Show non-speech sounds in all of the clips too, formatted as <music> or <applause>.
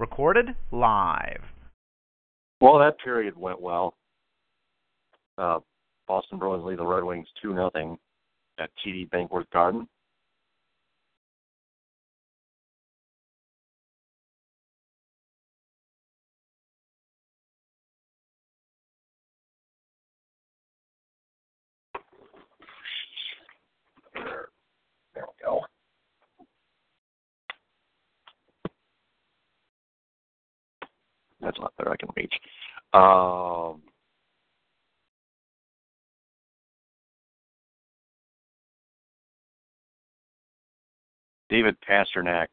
Recorded live. Well, that period went well. Uh, Boston Bruins lead the Red Wings 2 nothing at TD Banknorth Garden. There we go. That's not there. I can reach. Um, David Pastrnak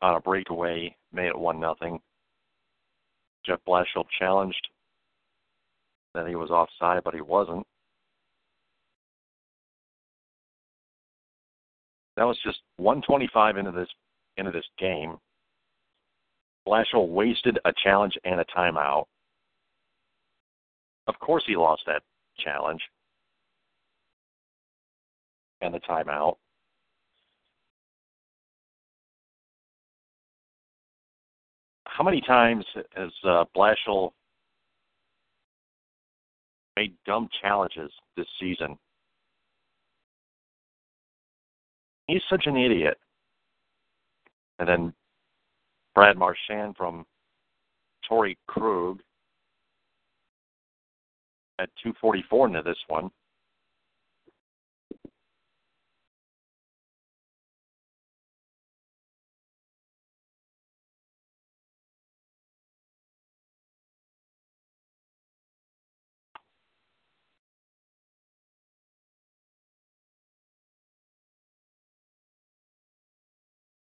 on a breakaway made it one nothing. Jeff Blashill challenged that he was offside, but he wasn't. That was just 125 into this into this game. Blashill wasted a challenge and a timeout. Of course, he lost that challenge and the timeout. How many times has uh, Blashill made dumb challenges this season? He's such an idiot. And then Brad Marchand from Torey Krug at 244 into this one.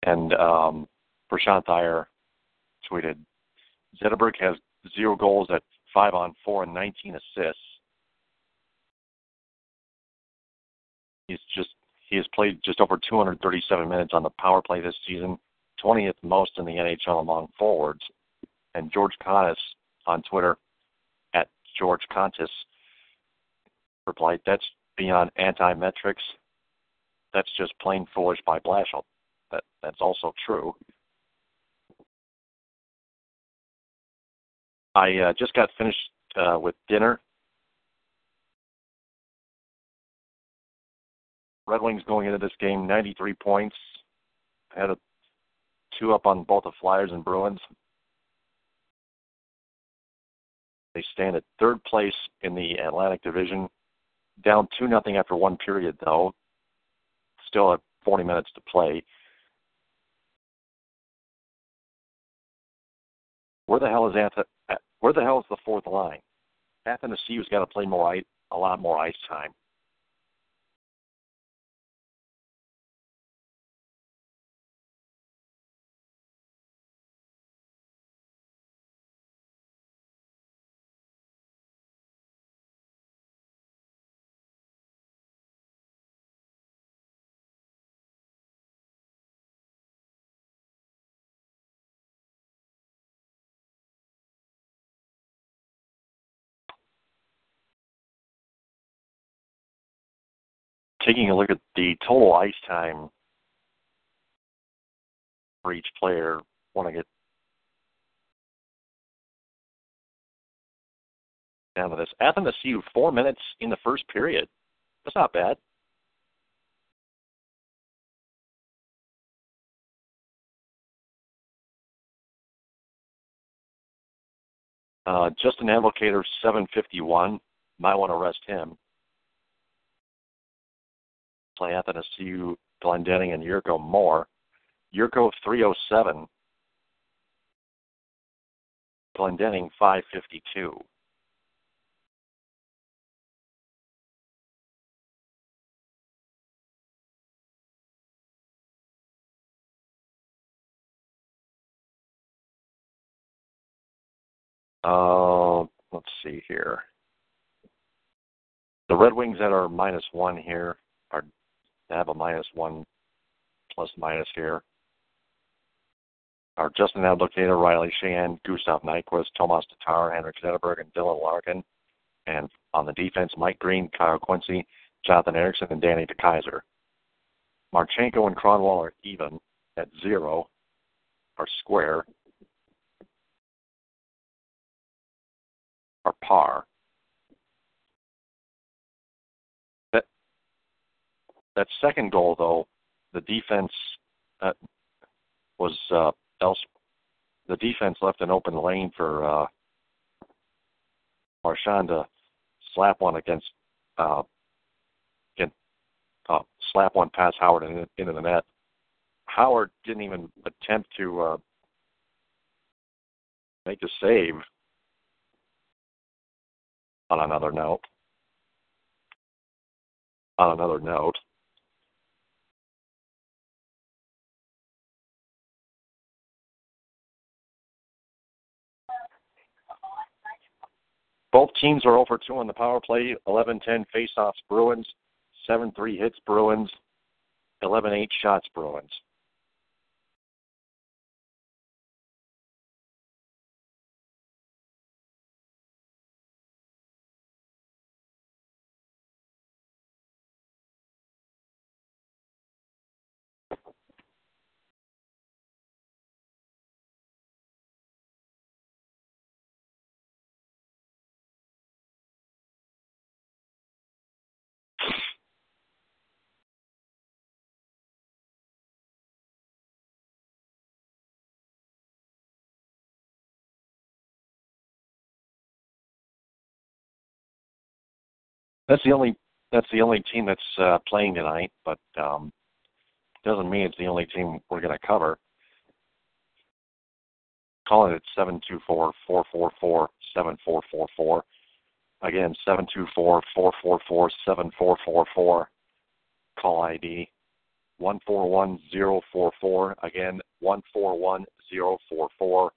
And um, Prashant Iyer tweeted, Zetterberg has zero goals at five on four and 19 assists. He's just he has played just over 237 minutes on the power play this season, 20th most in the NHL among forwards. And George Contis on Twitter at George Contis replied, "That's beyond anti-metrics. That's just plain foolish by Blashill." That that's also true. I uh, just got finished uh, with dinner. Red Wings going into this game, 93 points. I Had a two up on both the Flyers and Bruins. They stand at third place in the Atlantic Division, down two nothing after one period though. Still have 40 minutes to play. Where the hell is Anth- Where the hell is the fourth line? Athanasiou's got to play more ice, a lot more ice time. Taking a look at the total ice time for each player, want to get down to this. Athanasiou, four minutes in the first period. That's not bad. Uh, Justin Abdelkader, 751. Might want to rest him. Play and SU Glendening and Jurco Moore. Jurco 307, Glendening 552. Uh, let's see here. The Red Wings that are minus one here are have a minus one plus minus here. Are Justin Abdelkader, Riley Sheahan, Gustav Nyquist, Tomas Tatar, Henrik Zetterberg, and Dylan Larkin. And on the defense, Mike Green, Kyle Quincey, Jonathan Ericsson, and Danny DeKeyser. Marchenko and Kronwall are even at zero, are square, are par. That second goal, though, the defense uh, was uh, else. The defense left an open lane for uh, Marchand to slap one against uh, uh, slap one past Howard into the net. Howard didn't even attempt to uh, make a save. On another note, on another note, both teams are oh over two on the power play. 11-10 face-offs Bruins. Seven three hits Bruins, eleven eight shots Bruins. That's the only that's the only team that's uh, playing tonight, but um, doesn't mean it's the only team we're going to cover. Call it at seven two four four four four seven four four four. Again, seven two four four four four seven four four four. Call ID 141044. Again, 141044.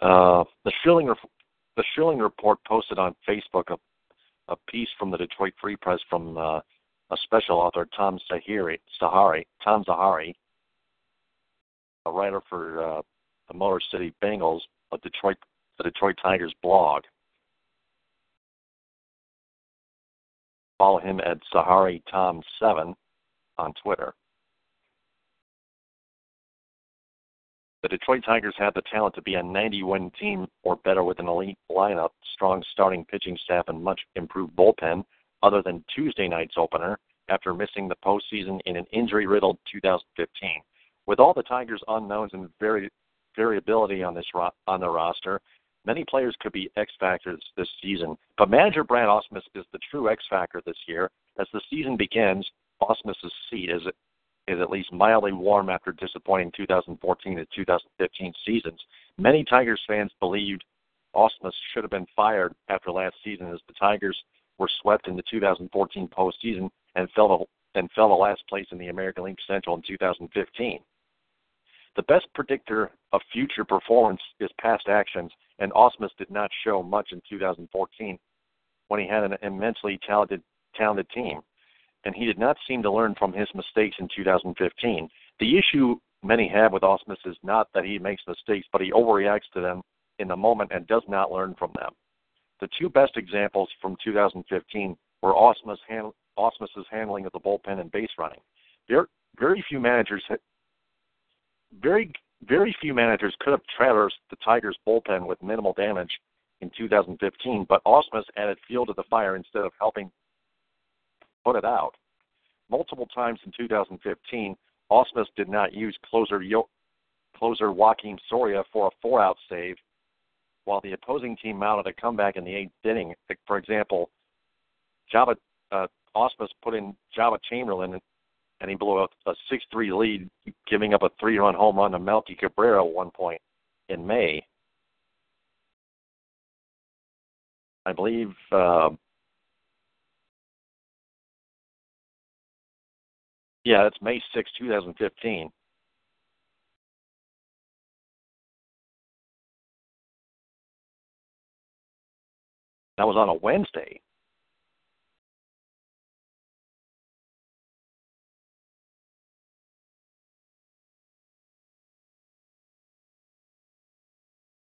Uh, the Schilling the Schilling report posted on Facebook a, a piece from the Detroit Free Press from uh, a special author Tom Sahiri, Sahari Tom Zahari, a writer for uh, the Motor City Bengals, a Detroit the Detroit Tigers blog. Follow him at Sahari Tom Seven on Twitter. The Detroit Tigers have the talent to be a 90 win team or better with an elite lineup, strong starting pitching staff, and much improved bullpen, other than Tuesday night's opener after missing the postseason in an injury riddled 2015. With all the Tigers' unknowns and vari- variability on this ro- on the roster, many players could be X factors this season. But manager Brad Ausmus is the true X factor this year. As the season begins, Ausmus's seat is is at least mildly warm after disappointing 2014 and 2015 seasons. Many Tigers fans believed Ausmus should have been fired after last season as the Tigers were swept in the 2014 postseason and fell to, and fell to last place in the American League Central in 2015. The best predictor of future performance is past actions, and Ausmus did not show much in 2014 when he had an immensely talented talented team and he did not seem to learn from his mistakes in 2015. The issue many have with Ausmus is not that he makes mistakes, but he overreacts to them in the moment and does not learn from them. The two best examples from 2015 were Ausmus hand, Ausmus's handling of the bullpen and base running. There, very few managers, very very few managers could have traversed the Tigers' bullpen with minimal damage in 2015, but Ausmus added fuel to the fire instead of helping put it out. Multiple times in 2015, Ausmus did not use closer Yo- closer Joakim Soria for a four-out save, while the opposing team mounted a comeback in the eighth inning. For example, Joba uh, Ausmus put in Joba Chamberlain, and he blew a, a 6-3 lead, giving up a three-run home run to Melky Cabrera at one point in May. I believe. Uh, yeah, it's May 6, 2015. That was on a Wednesday.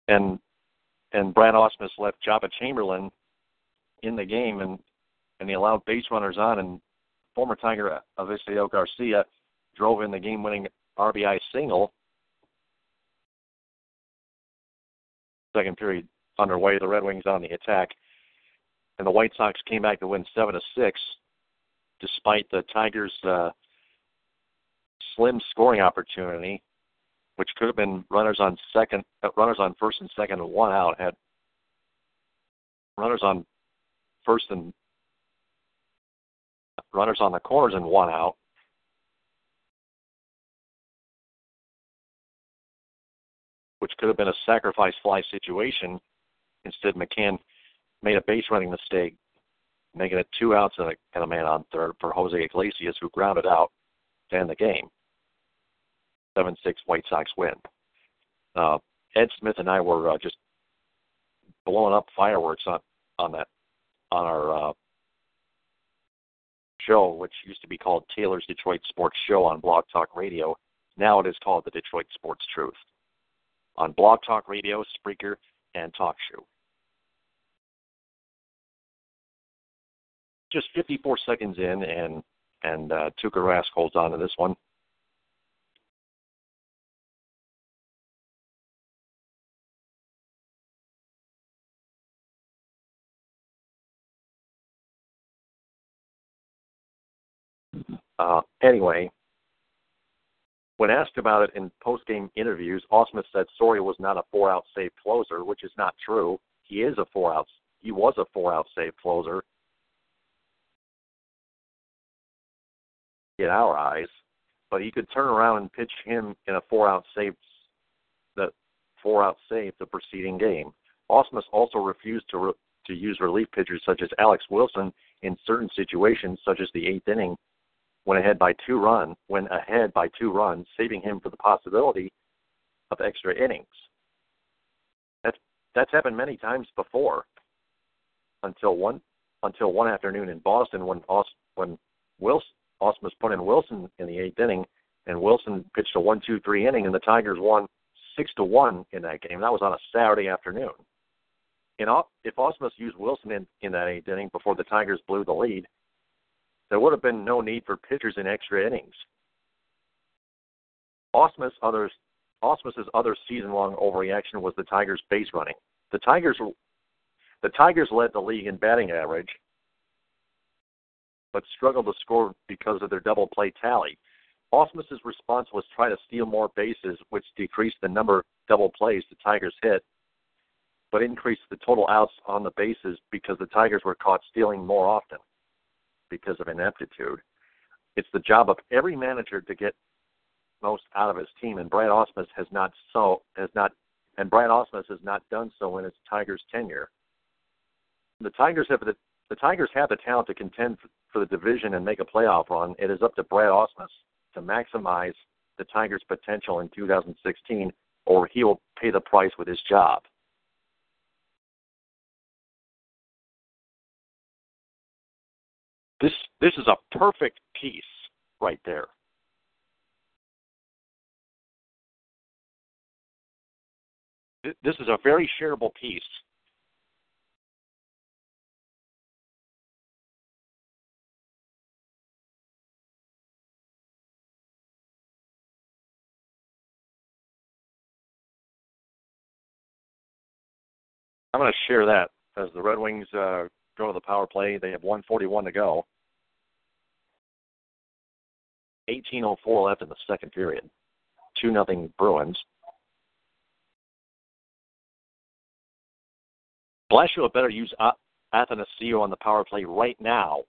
And and Brad Ausmus left Joba Chamberlain in the game and and he allowed base runners on and former Tiger Avisail Garcia drove in the game winning RBI single. Second period underway, the Red Wings on the attack and the White Sox came back to win seven to six, despite the Tigers' uh, slim scoring opportunity, which could have been runners on second, uh, runners on first and second, and one out. Had runners on first and runners on the corners and one out. Which could have been a sacrifice fly situation. Instead, McCann made a base running mistake, making it two outs and a, and a man on third for Jose Iglesias, who grounded out to end the game. 7 6 White Sox win. Uh, Ed Smith and I were uh, just blowing up fireworks on, on that on our uh, show, which used to be called Taylor's Detroit Sports Show on Blog Talk Radio. Now it is called the Detroit Sports Truth on Blog Talk Radio, Spreaker, and Talk Show. just 54 seconds in, and and uh, Tuukka Rask holds on to this one. Uh, anyway, when asked about it in post-game interviews, Ausmus said Soria was not a four-out save closer, which is not true. He is a four-out. He was a four-out save closer in our eyes, but he could turn around and pitch him in a four out save the four out save the preceding game. Ausmus also refused to re- to use relief pitchers such as Alex Wilson in certain situations, such as the eighth inning, when ahead by two run, when ahead by two runs, saving him for the possibility of extra innings. That's that's happened many times before. Until one until one afternoon in Boston when Aus, when Wilson Ausmus put in Wilson in the eighth inning, and Wilson pitched a one-two-three inning, and the Tigers won six to one in that game. That was on a Saturday afternoon. And if Ausmus used Wilson in, in that eighth inning before the Tigers blew the lead, there would have been no need for pitchers in extra innings. Others Ausmus's other season-long overreaction was the Tigers' base running. The Tigers the Tigers led the league in batting average but struggled to score because of their double play tally. Ausmus's response was try to steal more bases, which decreased the number of double plays the Tigers hit, but increased the total outs on the bases because the Tigers were caught stealing more often because of ineptitude. It's the job of every manager to get most out of his team, and Brad Ausmus has not so has not and Brad Ausmus has not done so in his Tigers tenure. The Tigers have the the Tigers have the talent to contend for the division and make a playoff run. It is up to Brad Ausmus to maximize the Tigers' potential in 2016, or he will pay the price with his job. This this is a perfect piece right there. This is a very shareable piece I'm going to share that as the Red Wings uh, go to the power play. They have 141 to go. 18:04 left in the second period. Two nothing Bruins. Blashill better use Athanasiou on the power play right now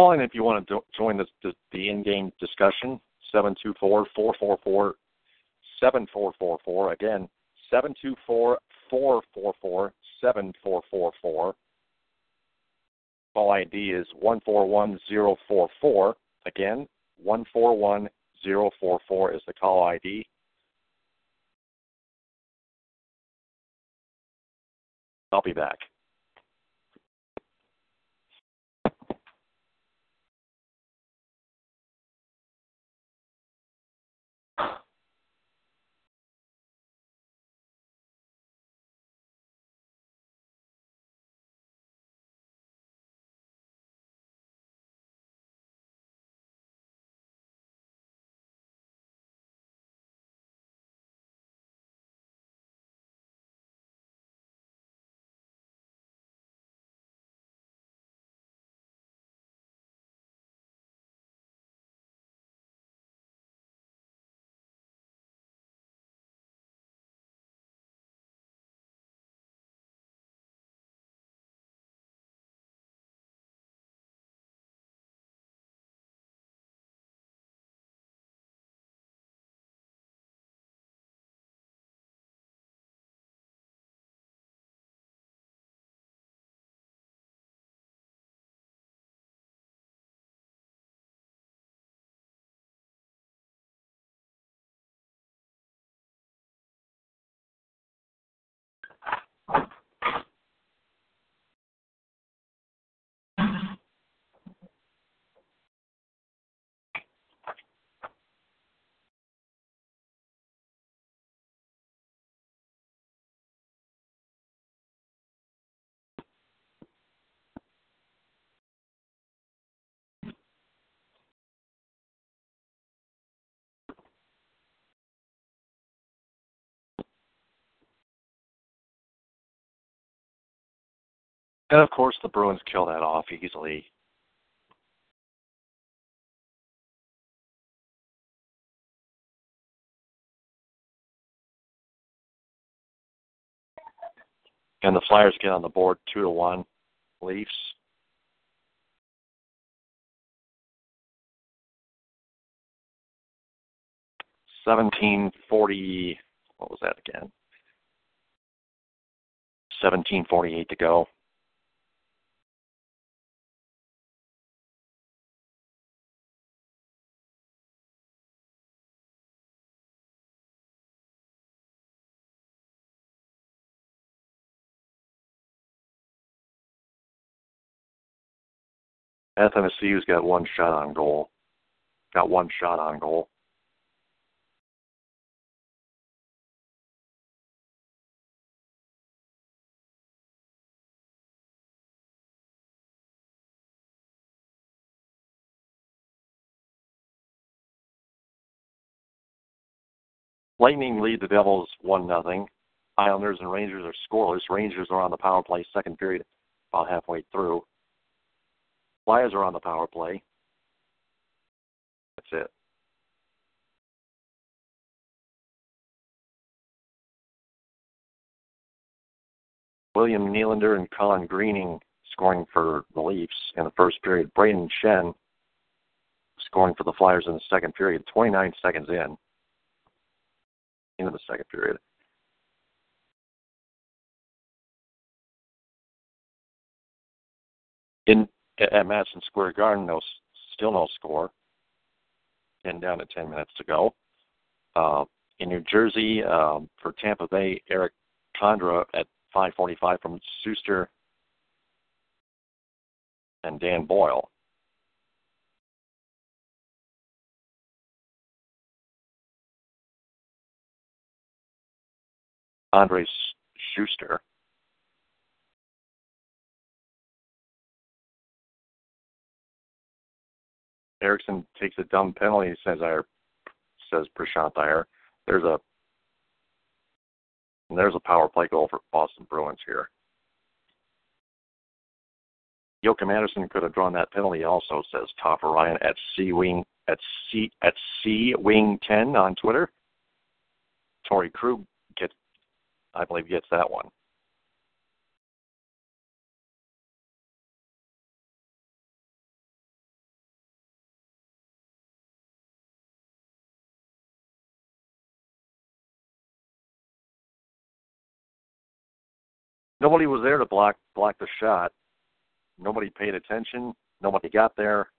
call in if you want to do, join this, the, the in-game discussion. 724-444-7444. Again, 724-444-7444. Call ID is 141044. Again, 141044 is the call ID. I'll be back. And of course, the Bruins kill that off easily. And the Flyers get on the board two to one. Leafs. Seventeen forty. What was that again? Seventeen forty eight to go. FMSCU's got one shot on goal. Got one shot on goal. Lightning lead the Devils one nothing. Islanders and Rangers are scoreless. Rangers are on the power play second period, about halfway through. Flyers are on the power play. That's it. William Nylander and Colin Greening scoring for the Leafs in the first period. Brayden Schenn scoring for the Flyers in the second period, 29 seconds in, into the second period. In at Madison Square Garden, no, still no score. And down to 10 minutes to go. Uh, in New Jersey, um, for Tampa Bay, Erik Condra at 5:45 from Sustr and Dan Boyle. Andrej Sustr Eriksson takes a dumb penalty, says I says Prashant Iyer. There's a there's a power play goal for Boston Bruins here. Joakim Andersson could have drawn that penalty also, says Top Orion at C Wing at C at C Wing ten on Twitter. Torey Krug gets I believe gets that one. Nobody was there to block block the shot. Nobody paid attention. Nobody got there.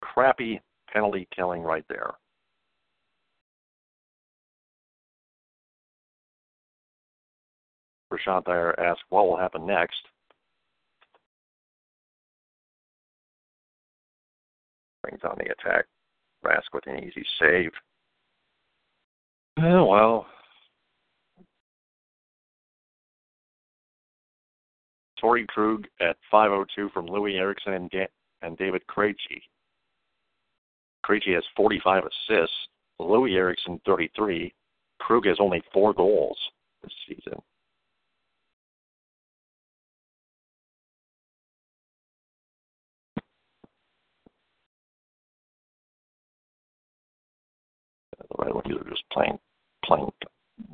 Crappy penalty killing right there. Prashant Iyer asked what will happen next. Brings on the attack. Rask with an easy save. Oh, well. Torey Krug at 502 from Loui Eriksson and, da- and David Krejci. Krejci has 45 assists. Loui Eriksson 33. Krug has only four goals this season. The Red Wings are just playing, playing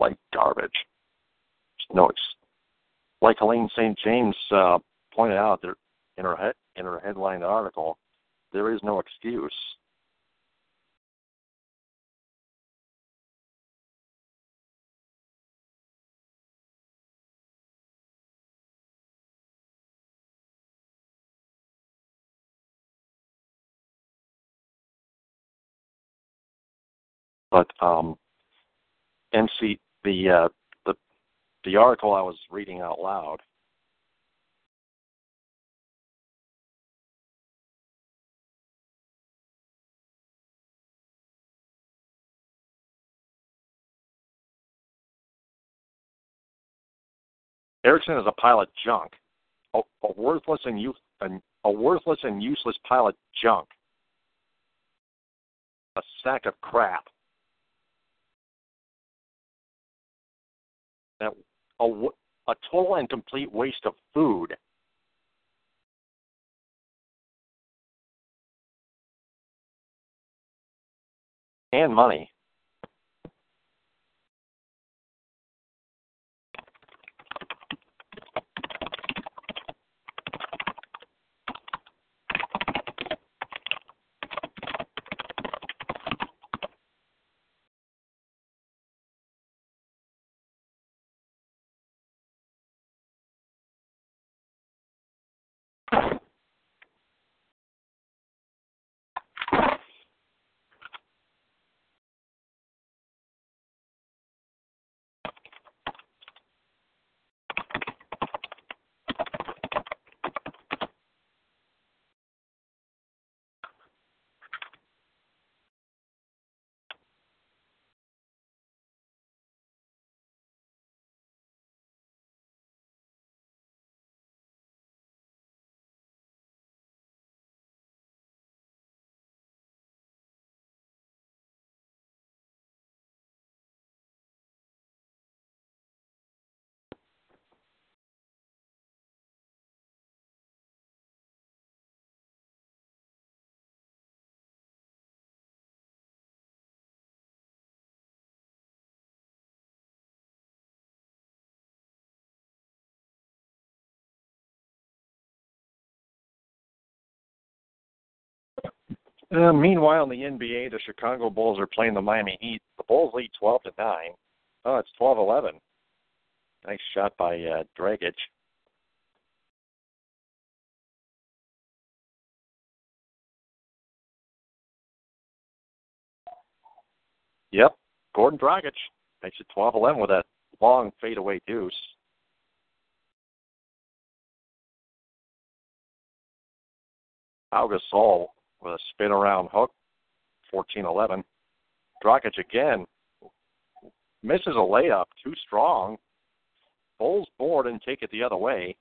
like garbage. There's no, like Helene St. James uh, pointed out there in her in her headline article, there is no excuse. But um, MC the uh, the article I was reading out loud. Eriksson is a pile of junk, a, a worthless and you, a, a worthless and useless pile of junk, a sack of crap. A, a total and complete waste of food. And money. Uh, meanwhile, in the NBA, the Chicago Bulls are playing the Miami Heat. The Bulls lead 12 to 9. Oh, it's 12 11. Nice shot by uh, Dragic. Yep, Goran Dragic makes it 12 11 with that long fadeaway deuce. Pau Gasol with a spin around hook, 14 11. Dragic again misses a layup, too strong. Bulls board and take it the other way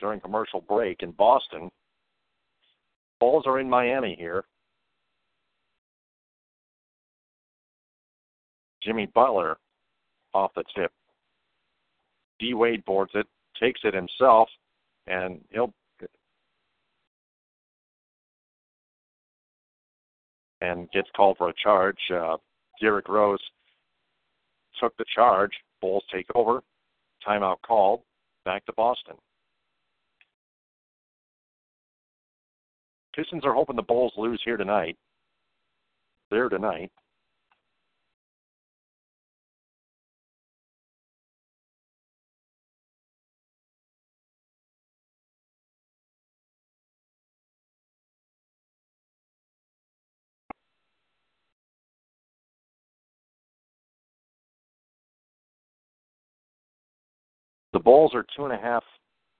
during commercial break in Boston. Bulls are in Miami here. Jimmy Butler off the tip. D Wade boards it, takes it himself, and he'll and gets called for a charge. Uh, Derrick Rose took the charge. Bulls take over. Timeout called. Back to Boston. Pistons are hoping the Bulls lose here tonight. There tonight. The Bulls are two and a half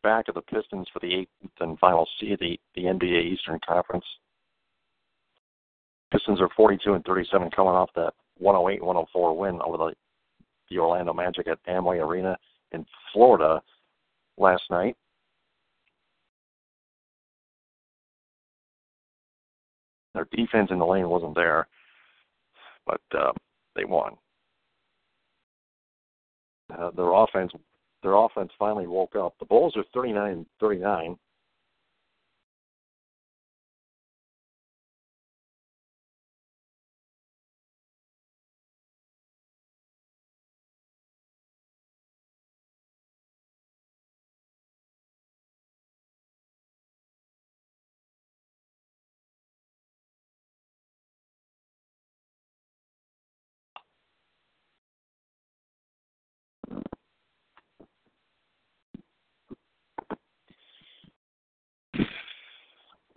back of the Pistons for the eighth and final seed, the, the NBA Eastern Conference. Pistons are 42 and 37 coming off that 108-104 win over the, the Orlando Magic at Amway Arena in Florida last night. Their defense in the lane wasn't there, but uh, they won. Uh, their offense, their offense finally woke up. The Bulls are 39 39.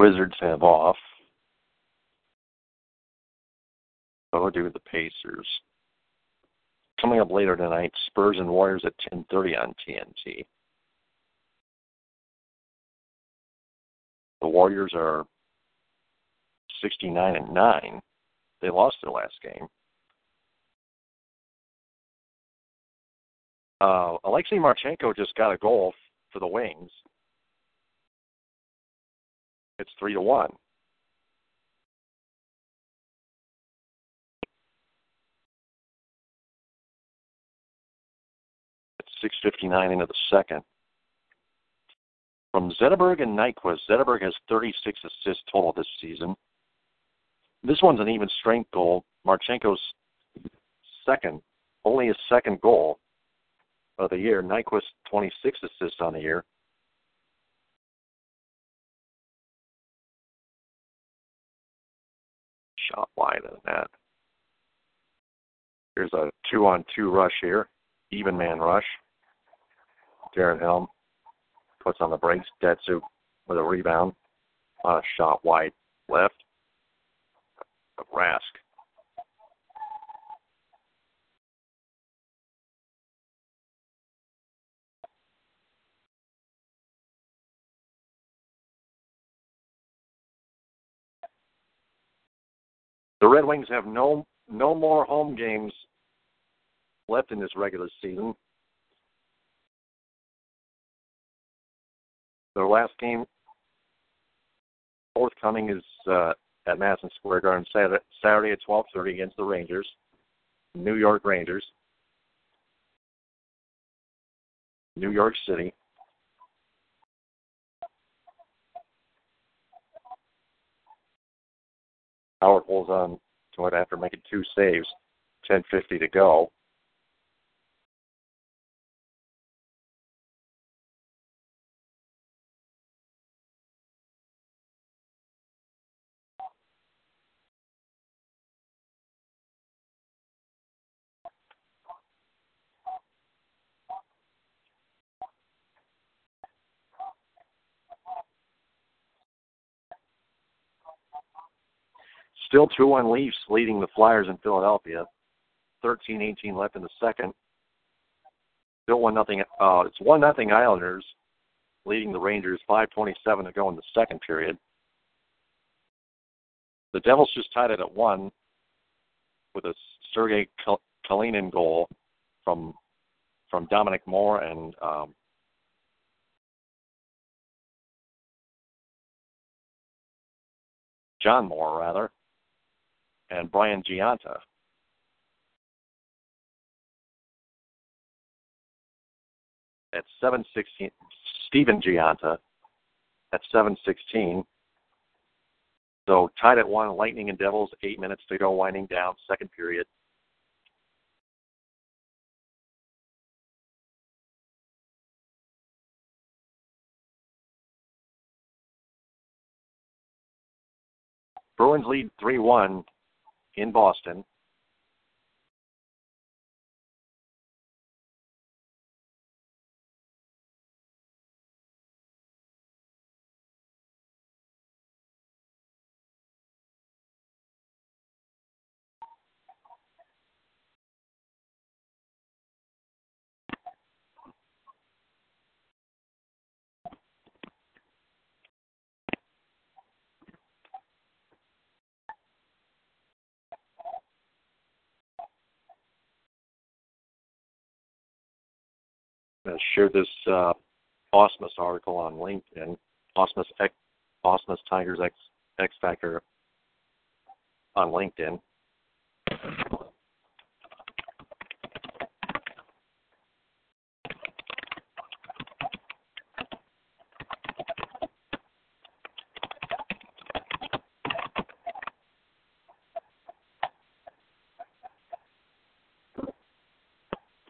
Wizards have off. So do the Pacers. Coming up later tonight, Spurs and Warriors at 10:30 on TNT. The Warriors are 69 and 9. They lost their last game. Uh, Alexei Marchenko just got a goal for the Wings. It's three to one. It's six fifty nine into the second. From Zetterberg and Nyquist, Zetterberg has 36 assists total this season. This one's an even strength goal. Marchenko's second, only his second goal of the year. Nyquist 26 assists on the year. Shot wide of the net. Here's a two on two rush here, even man rush. Darren Helm puts on the brakes. Detsu with a rebound a shot wide left. Rask. The Red Wings have no no more home games left in this regular season. Their last game forthcoming is uh, at Madison Square Garden Saturday, Saturday at 12:30 against the Rangers, New York Rangers, New York City. Howard holds on to it after making two saves. 10:50 to go. Still 2 1 Leafs leading the Flyers in Philadelphia. 13 18 left in the second. Still 1 nothing. Uh, it's 1 nothing Islanders leading the Rangers. 5.27 to go in the second period. The Devils just tied it at 1 with a Sergei Kalinin goal from from Dominic Moore and um, John Moore, rather and Brian Gionta. At 716, Stephen Gionta at 716. So tied at one, Lightning and Devils, eight minutes to go, winding down, second period. Bruins lead 3 1 in Boston. Shared this uh, Ausmus article on LinkedIn. Ausmus X, Ausmus Tigers X X Factor on LinkedIn.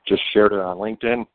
Just shared it on LinkedIn.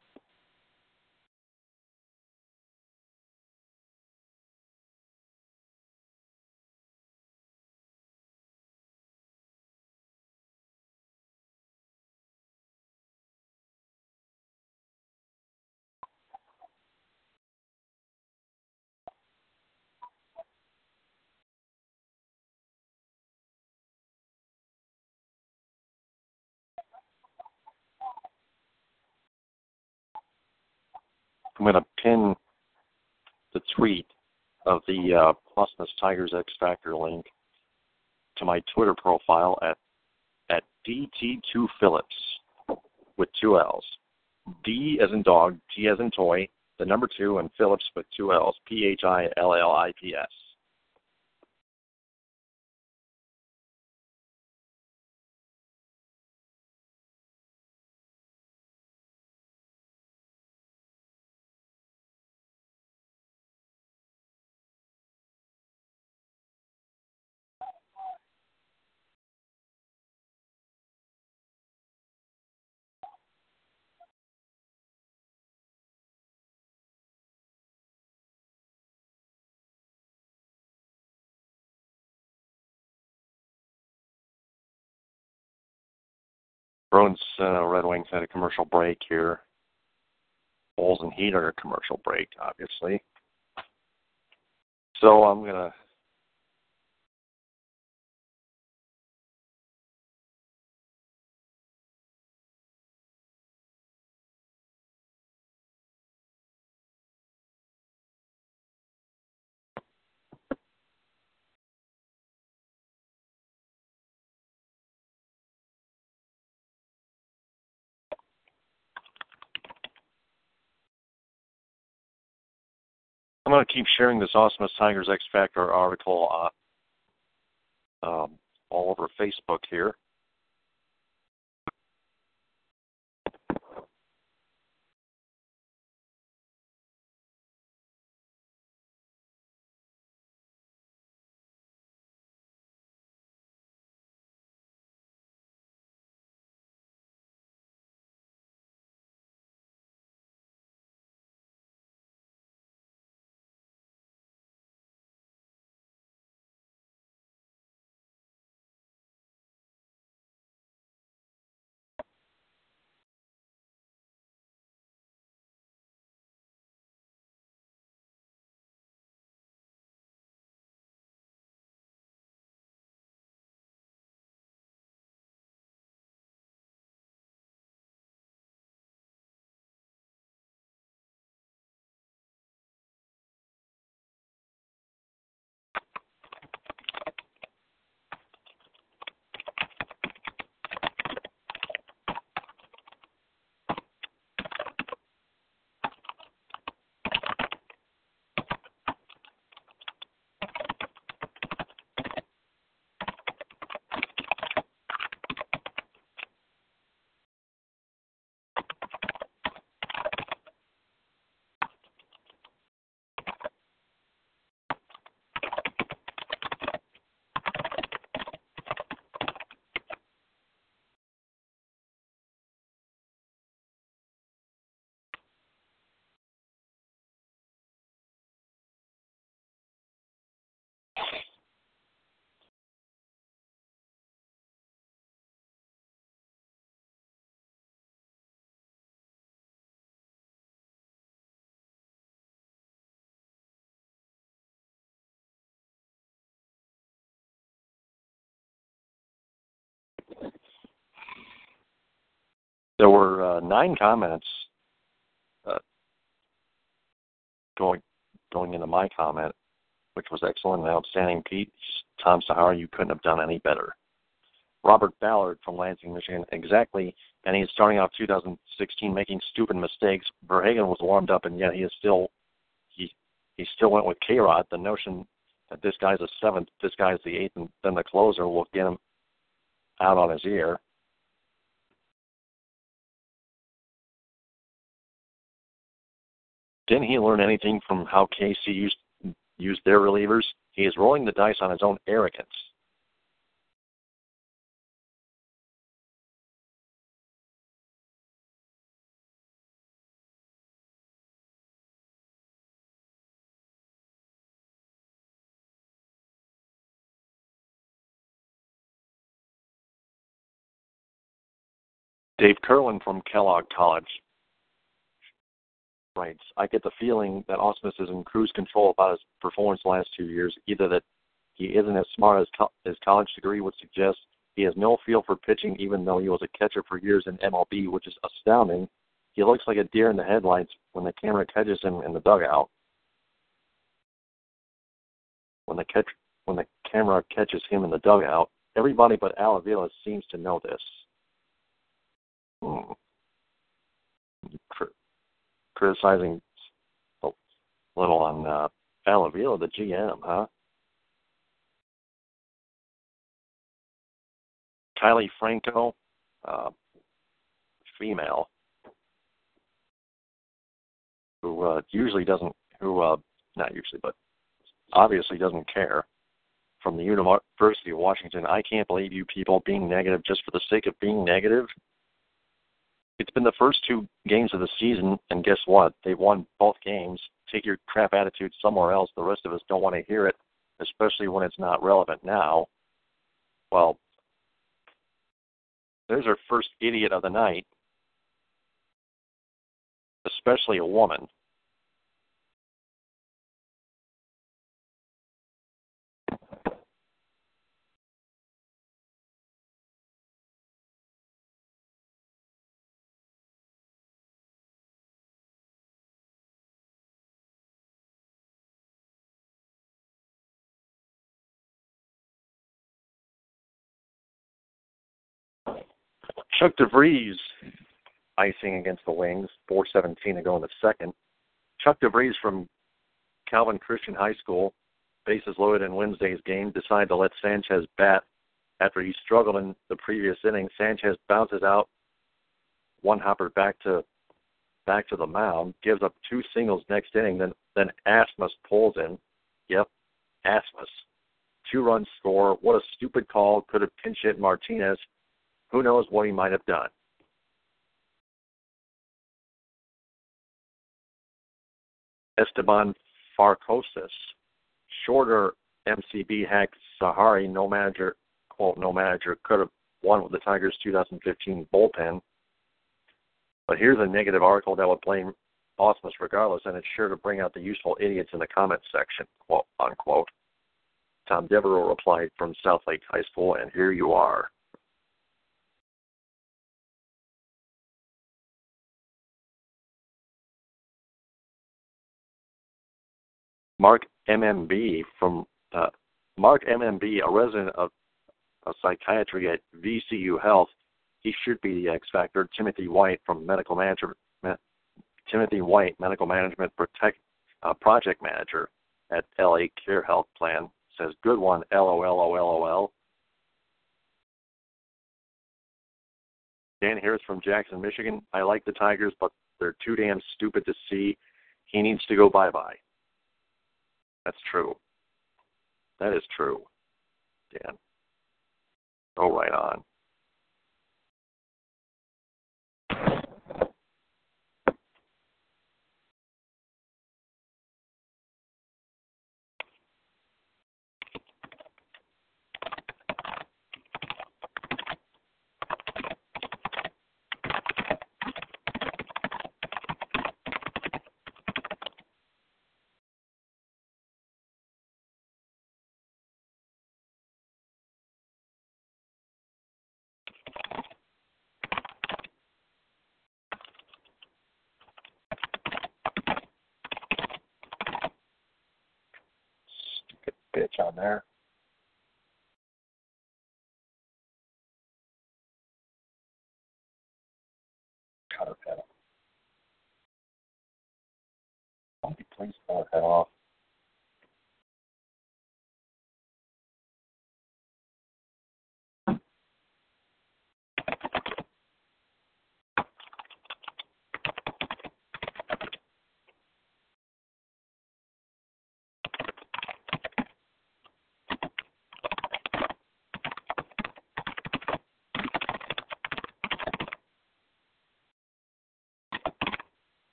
I'm going to pin the tweet of the uh, Ausmus Tigers X Factor link to my Twitter profile at at DT2 Phillips with two L's. D as in dog, T as in toy, the number two, and Phillips with two L's. P H I L L I P S. uh, Red Wings had a commercial break here. Bulls and Heat are a commercial break, obviously. So I'm gonna I'm going to keep sharing this Ausmus Tigers X Factor article uh, um, all over Facebook here. There were uh, nine comments uh, going going into my comment, which was excellent and outstanding, Pete. Tom Sahara, you couldn't have done any better. Robert Ballard from Lansing, Michigan. Exactly, and he's starting off 2016 making stupid mistakes. VerHagen was warmed up, and yet he is still he he still went with K Rod. The notion that this guy's a seventh, this guy's the eighth, and then the closer will get him out on his ear. Didn't he learn anything from how KC used used their relievers? He is rolling the dice on his own arrogance. Dave Curlin from Kellogg College writes, I get the feeling that Ausmus is in cruise control about his performance the last two years, either that he isn't as smart as co- his college degree would suggest, he has no feel for pitching even though he was a catcher for years in MLB, which is astounding. He looks like a deer in the headlights when the camera catches him in the dugout. When the catch when the camera catches him in the dugout, everybody but Al Avila seems to know this. Hmm. Criticizing a little on uh, Al Avila, the GM, huh? Kylie Franco, uh, female, who uh, usually doesn't, who uh, not usually, but obviously doesn't care. From the University of Washington, I can't believe you people being negative just for the sake of being negative. It's been the first two games of the season, and guess what? They won both games. Take your crap attitude somewhere else. The rest of us don't want to hear it, especially when it's not relevant now. Well, there's our first idiot of the night, especially a woman. Chuck DeVries icing against the Wings, 4:17 to go in the second. Chuck DeVries from Calvin Christian High School, bases loaded in Wednesday's game, decided to let Sanchez bat after he struggled in the previous inning. Sanchez bounces out one hopper back to back to the mound, gives up two singles next inning, then then Ausmus pulls in. Yep, Ausmus. Two runs score. What a stupid call. Could have pinch hit Martinez who knows what he might have done? Esteban Farcosis, shorter MCB hack Sahari, no manager, quote, no manager, could have won with the Tigers 2015 bullpen. But here's a negative article that would blame Ausmus regardless, and it's sure to bring out the useful idiots in the comments section, quote unquote. Tom Devereaux replied from South Lake High School, and here you are. Mark MMB from uh, Mark MMB, a resident of, of psychiatry at VCU Health. He should be the X factor. Timothy White from medical management. Timothy White, medical management protect uh, project manager at LA Care Health Plan, says, "Good one, LOL, Dan Harris from Jackson, Michigan. I like the Tigers, but they're too damn stupid to see. He needs to go bye bye. That's true. That is true, Dan. Go right on. bitch on there. cut her head off. Somebody please cut her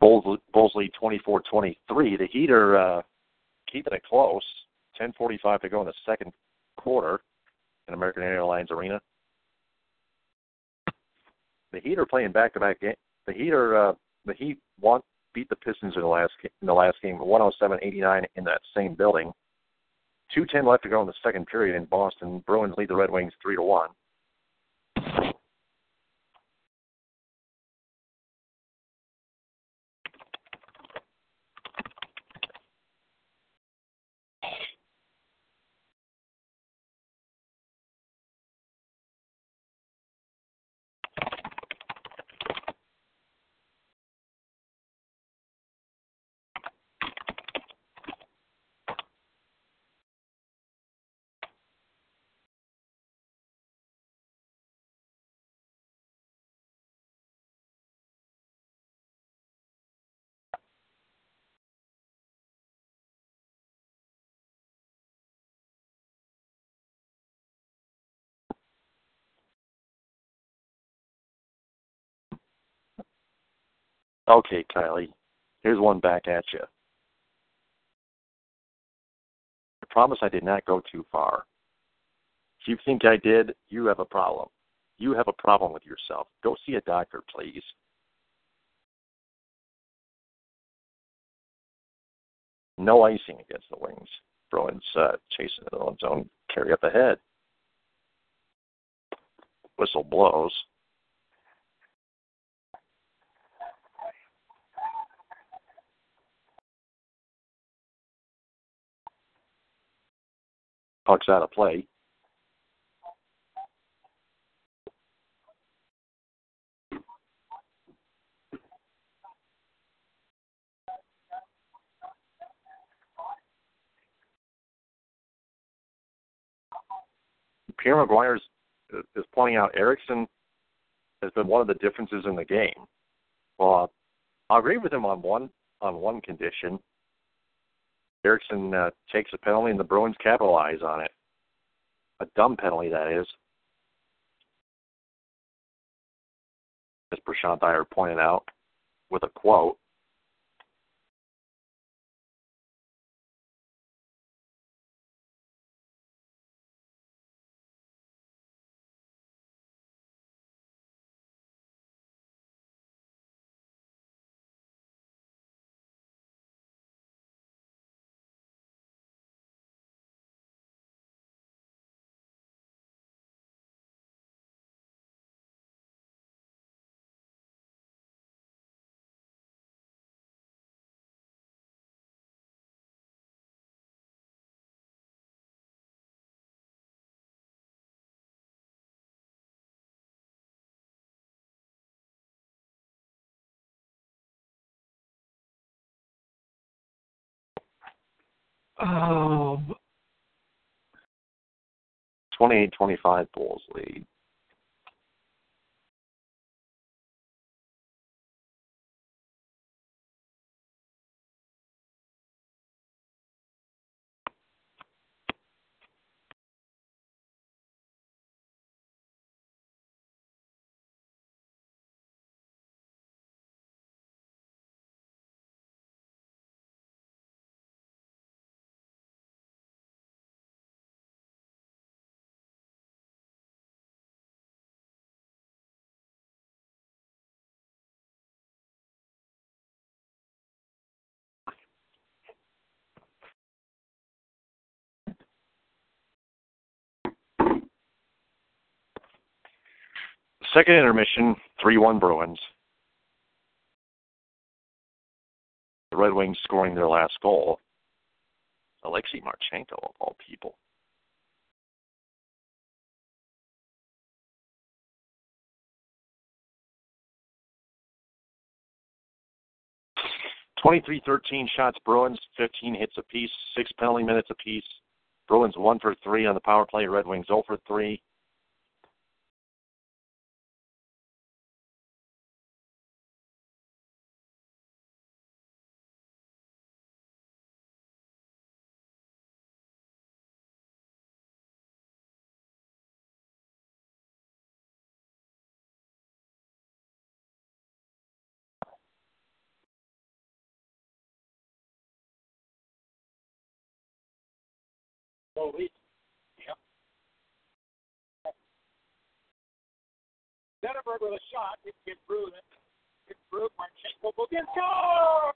head off. Bolsley 24-23. The Heater uh, keeping it close. 10:45 to go in the second quarter in American Airlines Arena. The Heat are playing back-to-back game. The Heater, uh, the Heat won beat the Pistons in the last in the last game, 107-89 in that same building. 2:10 left to go in the second period in Boston. Bruins lead the Red Wings three to one. Okay, Kylie, here's one back at you. I promise I did not go too far. If you think I did, you have a problem. You have a problem with yourself. Go see a doctor, please. No icing against the wings. Bruins uh, chasing it on its own carry up ahead. Whistle blows. Puck's out of play. Pierre McGuire uh, is pointing out Eriksson has been one of the differences in the game. Well, I'll agree with him on one on one condition. Ericsson uh, takes a penalty, and the Bruins capitalize on it. A dumb penalty, that is. As Prashant Iyer pointed out with a quote. Um, 28-25 Bulls lead. Second intermission, 3-1 Bruins. The Red Wings scoring their last goal. Alexei Marchenko, of all people. Twenty-three, thirteen shots Bruins, 15 hits apiece, six penalty minutes apiece. Bruins 1 for 3 on the power play, Red Wings 0 for 3. With a shot. It through. It's through. Marchenko will get score.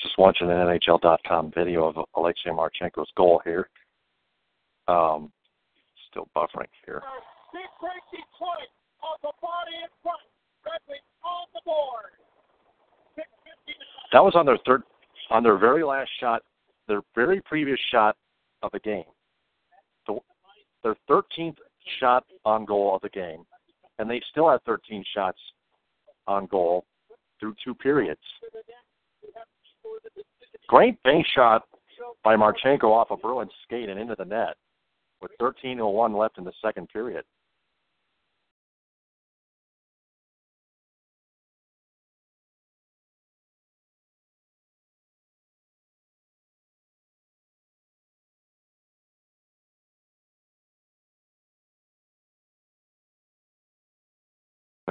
Just watching an NHL.com video of Alexei Marchenko's goal here. Um, still buffering here. Big breaking point That was on their third, on their very last shot, their very previous shot of the game. The, their 13th shot on goal of the game, and they still had 13 shots on goal through two periods. Great bank shot by Marchenko off a Bruins skate and into the net with 13:01 left in the second period.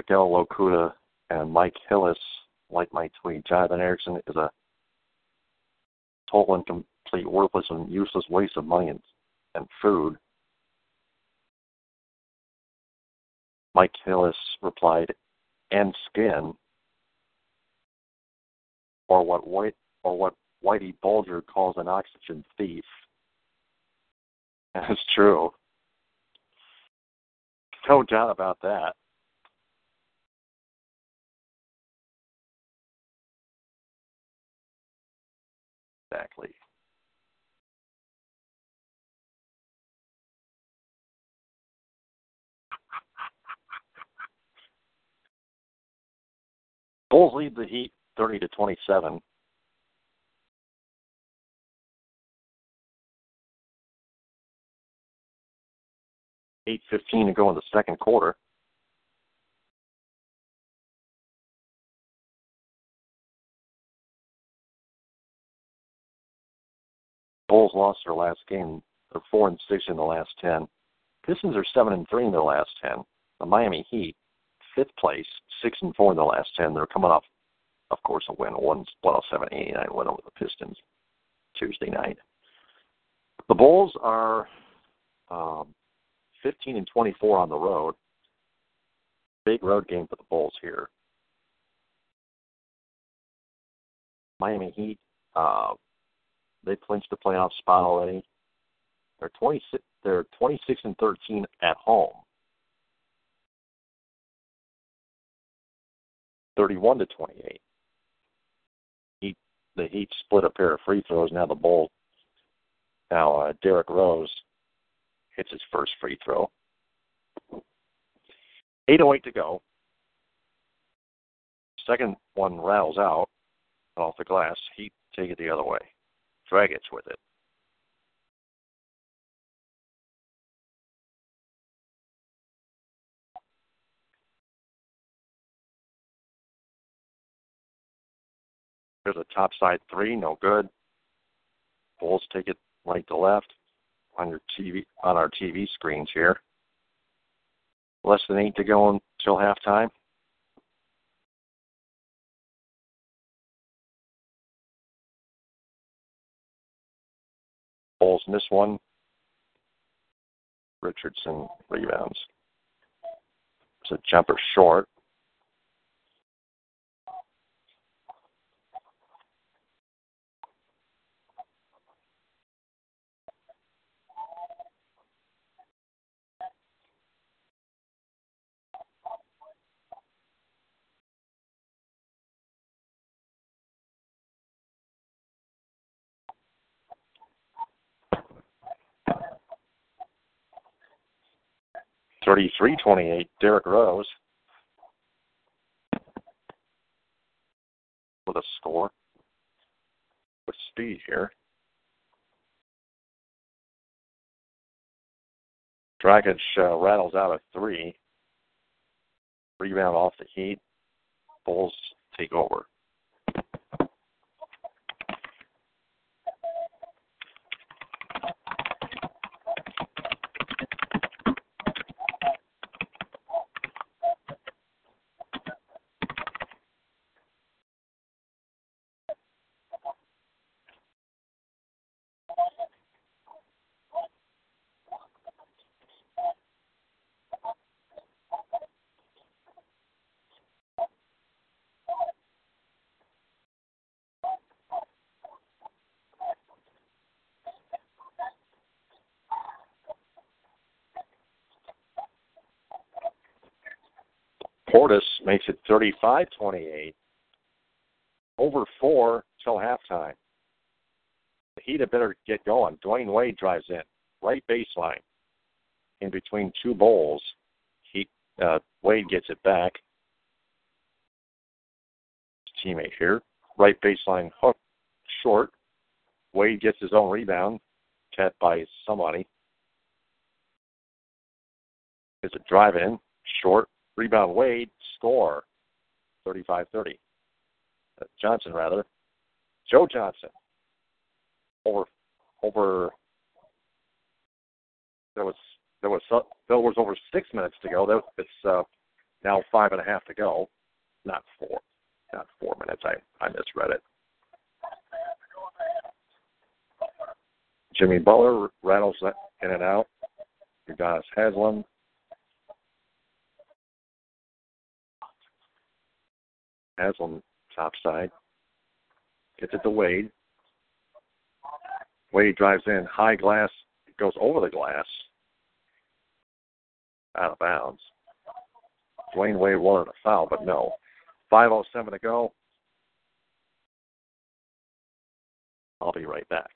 Miguel Locuda and Mike Hillis like my tweet. Jonathan Ericsson is a total and complete worthless and useless waste of money and, and food. Mike Hillis replied, and skin, or what White or what Whitey Bulger calls an oxygen thief. <laughs> That's true. No doubt about that. exactly Bulls lead the Heat 30 to 27. Eight fifteen to go in the second quarter. Bulls lost their last game. They're four and six in the last ten. Pistons are seven and three in their last ten. The Miami Heat, fifth place, six and four in the last ten. They're coming off, of course, a win, one oh seven eighty nine win over the Pistons Tuesday night. The Bulls are um, fifteen and twenty four on the road. Big road game for the Bulls here. Miami Heat, uh, they clinched the playoff spot already. They're 26, they're 26 and 13 at home. 31 to 28. Heat, the Heat split a pair of free throws. Now the Bulls. now uh, Derrick Rose hits his first free throw. 8.08 to go. Second one rattles out off the glass. Heat take it the other way. Dragons with it. There's a top side three, no good. Bulls take it right to left on your TV on our TV screens here. Less than eight to go until halftime. Bulls miss one. Richardson rebounds. It's a jumper short. Thirty-three twenty-eight. Derrick Rose with a score with speed here. Dragic uh, rattles out a three. Rebound off the Heat. Bulls take over. Portis makes it 35-28. Over four till halftime. The Heat had better get going. Dwyane Wade drives in, right baseline, in between two bowls. He uh, Wade gets it back. His teammate here, right baseline hook, short. Wade gets his own rebound, tapped by somebody. It's a drive in, short, Rebound Wade, score 35 30. Uh, Johnson, rather. Joe Johnson. Over, over, there was, there was, there was over six minutes to go. It's uh, now five and a half to go. Not four, not four minutes. I, I misread it. Jimmy Butler rattles that in and out. Udonis Haslem Haslem top side. Gets it to Wade. Wade drives in. High glass. goes over the glass. Out of bounds. Dwyane Wade wanted a foul, but no. 5.07 to go. I'll be right back.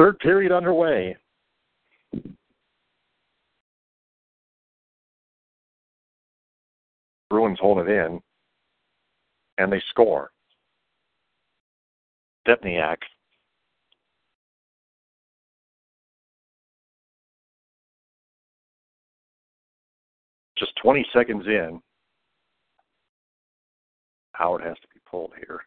Third period underway. Bruins hold it in, and they score. Stempniak just 20 seconds in. Howard has to be pulled here.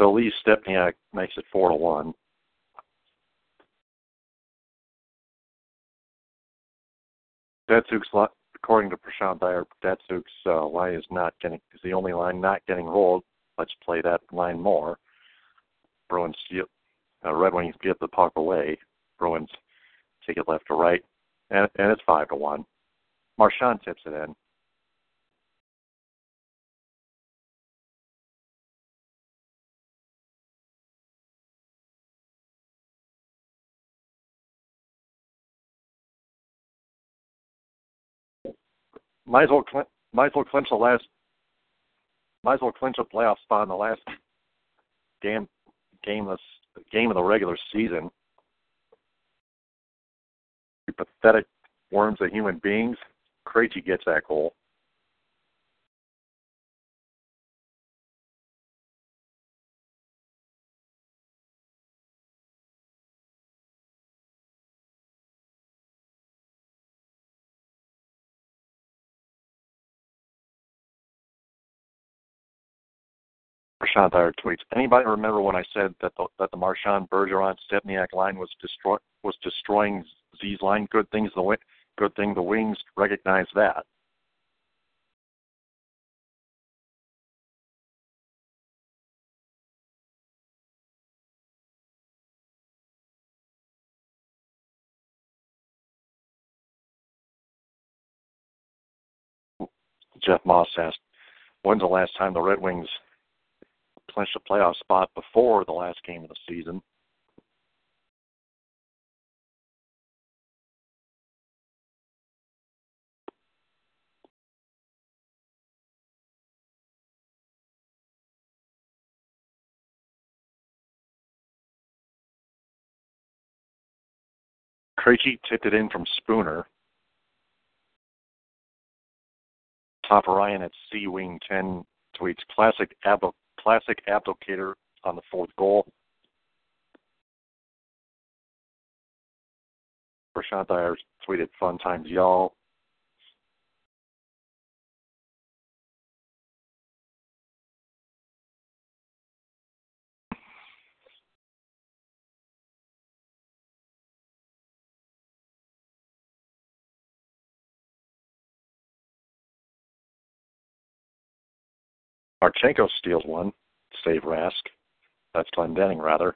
So Lee Stempniak makes it four to one. Datsyuk's according to Prashant Iyer, Datsyuk's uh, line is not getting is the only line not getting rolled. Let's play that line more. Bruins uh, Red Wings get the puck away. Bruins take it left to right, and, and it's five to one. Marchand tips it in. Might as well cl- might as well clinch the last might as well clinch a playoff spot in the last game game of game of the regular season. You pathetic worms of human beings. Krejci gets that goal. Prashant Iyer tweets. Anybody remember when I said that the, that the Marchand Bergeron Stempniak line was destroy was destroying Z's line? Good things the good thing the Wings recognize that. Jeff Moss asked, "When's the last time the Red Wings clinched a playoff spot before the last game of the season. Krejci tipped it in from Spooner. Top Ryan at C Wing 10 tweets classic Abba classic applicator on the fourth goal. Prashant Iyer tweeted fun times y'all. Marchenko steals one, save Rask. That's Glendening, rather.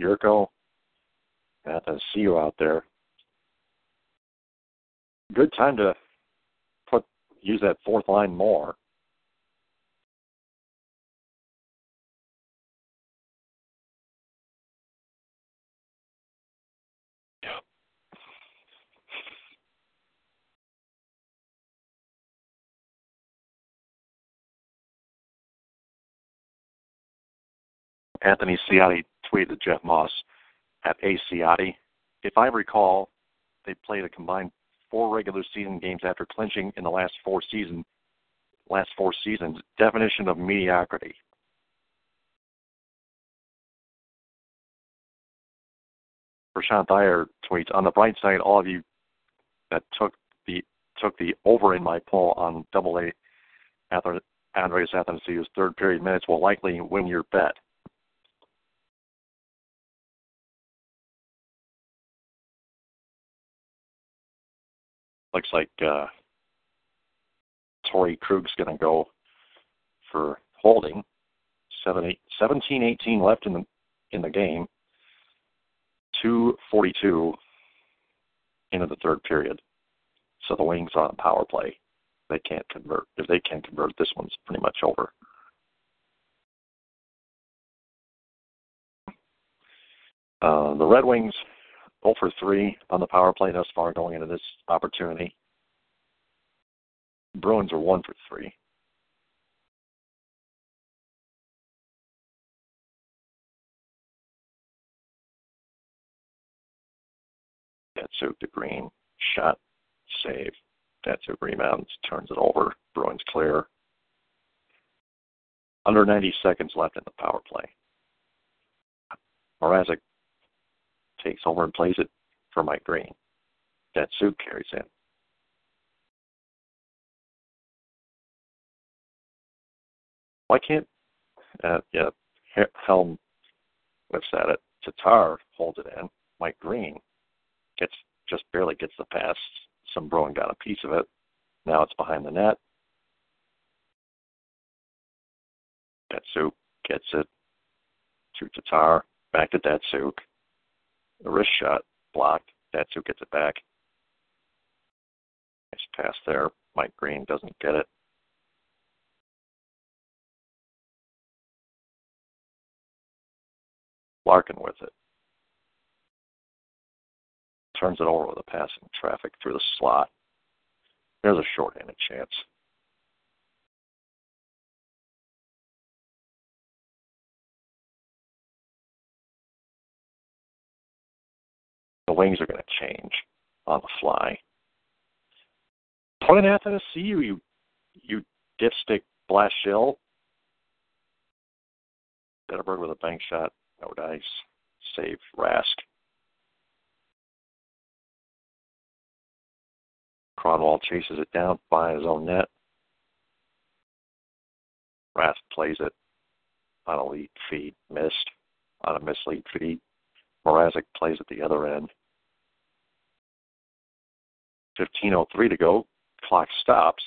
Jurco, got to see you out there. Good time to put use that fourth line more. Anthony Ciotti tweeted Jeff Moss at A Ciotti. If I recall, they played a combined four regular season games after clinching in the last four season last four seasons. Definition of mediocrity. Prashant Iyer tweets on the bright side, all of you that took the took the over in my poll on double A Andreas Athanasiou's third period minutes will likely win your bet. Looks like uh, Torey Krug's going to go for holding. Seven, eight, 17, 18 left in the in the game. 2:42 into the third period. So the Wings on power play. They can't convert. If they can convert, this one's pretty much over. Uh, the Red Wings 0 for 3 on the power play thus far going into this opportunity. Bruins are 1 for 3. Datsyuk to Green, shot, save. Datsyuk rebounds, turns it over. Bruins clear. Under 90 seconds left in the power play. Mrazek takes over and plays it for Mike Green. Datsyuk carries in. Why can't uh, yeah, Helm whips at it. Tatar holds it in. Mike Green gets just barely gets the pass. Some Bruin got a piece of it. Now it's behind the net. Datsyuk gets it to Tatar. Back to Datsyuk. A wrist shot blocked. Datsyuk gets it back. Nice pass there. Mike Green doesn't get it. Larkin with it. Turns it over with a passing traffic through the slot. There's a short-handed chance. The wings are going to change on the fly. Point at to see you, you, you dipstick blast shill. Zetterberg with a bank shot. No dice. Save Rask. Kronwall chases it down by his own net. Rask plays it on a lead feed, missed on a mislead feed. Mrazek plays at the other end. 15.03 to go. Clock stops.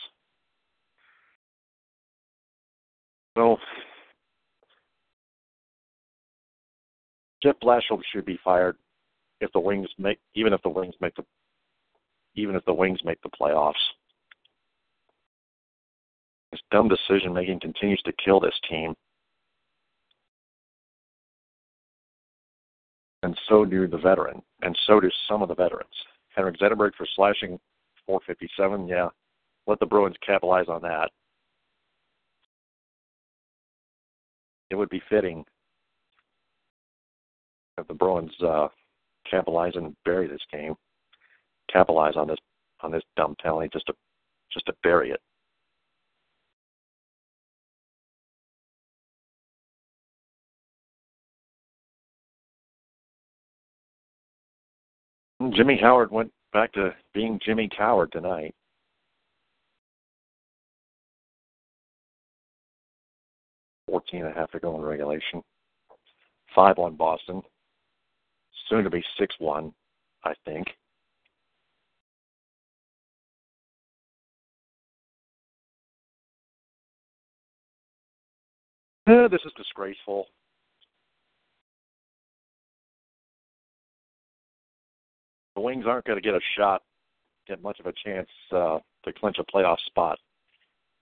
So Jeff Blashill should be fired if the Wings make even if the Wings make the even if the Wings make the playoffs. His dumb decision making continues to kill this team. And so do the veteran, and so do some of the veterans. Henrik Zetterberg for slashing 457, yeah. Let the Bruins capitalize on that. It would be fitting if the Bruins uh, capitalize and bury this game, capitalize on this on this dumb penalty just to just to bury it. Jimmy Howard went back to being Jimmy Coward tonight. Fourteen and a half to go in regulation. Five on Boston soon to be 6 1, I think. Eh, this is disgraceful. The Wings aren't going to get a shot, get much of a chance uh, to clinch a playoff spot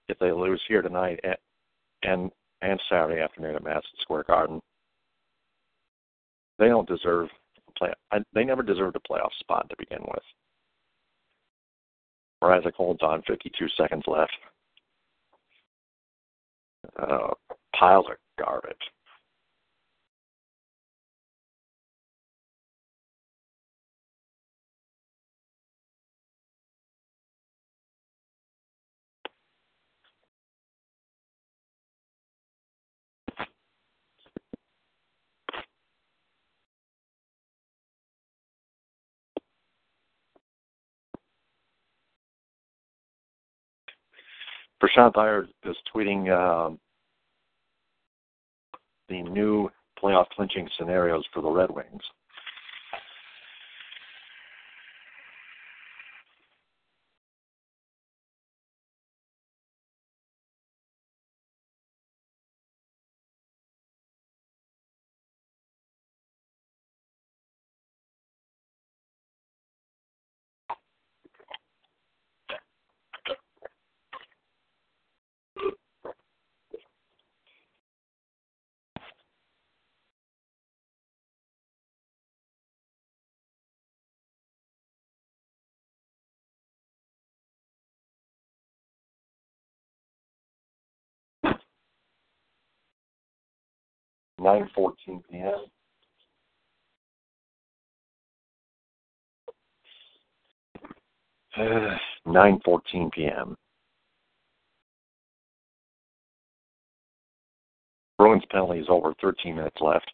if they lose here tonight and and, and Saturday afternoon at Madison Square Garden. They don't deserve a play. I, they never deserved a playoff spot to begin with. Mrazek holds on, 52 seconds left. Uh, piles of garbage. Prashant Iyer is tweeting um, the new playoff clinching scenarios for the Red Wings. 9:14 p.m. Uh, 9:14 p.m. Bruins penalty is over. 13 minutes left.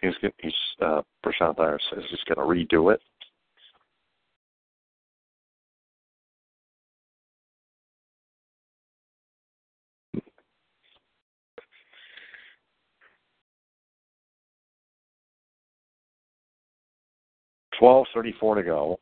He's he's uh, Prashant Iyer says he's going to redo it. Twelve thirty-four to go.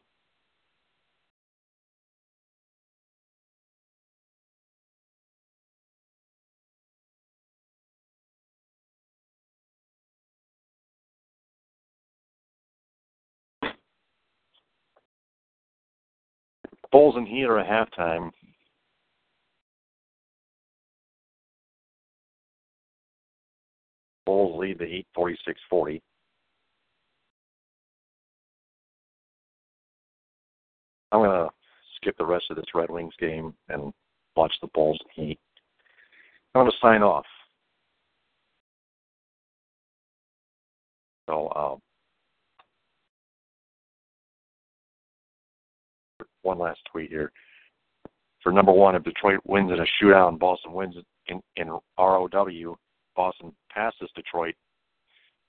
Bulls and Heat are at halftime. Bulls lead the Heat 46-40. I'm going to skip the rest of this Red Wings game and watch the Bulls and Heat. I'm going to sign off. So, um, one last tweet here. For number one, if Detroit wins in a shootout and Boston wins in, in ROW, Boston passes Detroit,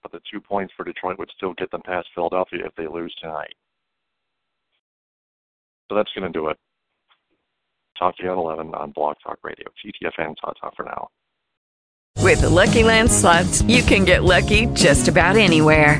but the two points for Detroit would still get them past Philadelphia if they lose tonight. So that's going to do it. Talk to you at 11 on Blog Talk Radio. TTFN, Talk Talk for now. With the Lucky Land slots, you can get lucky just about anywhere.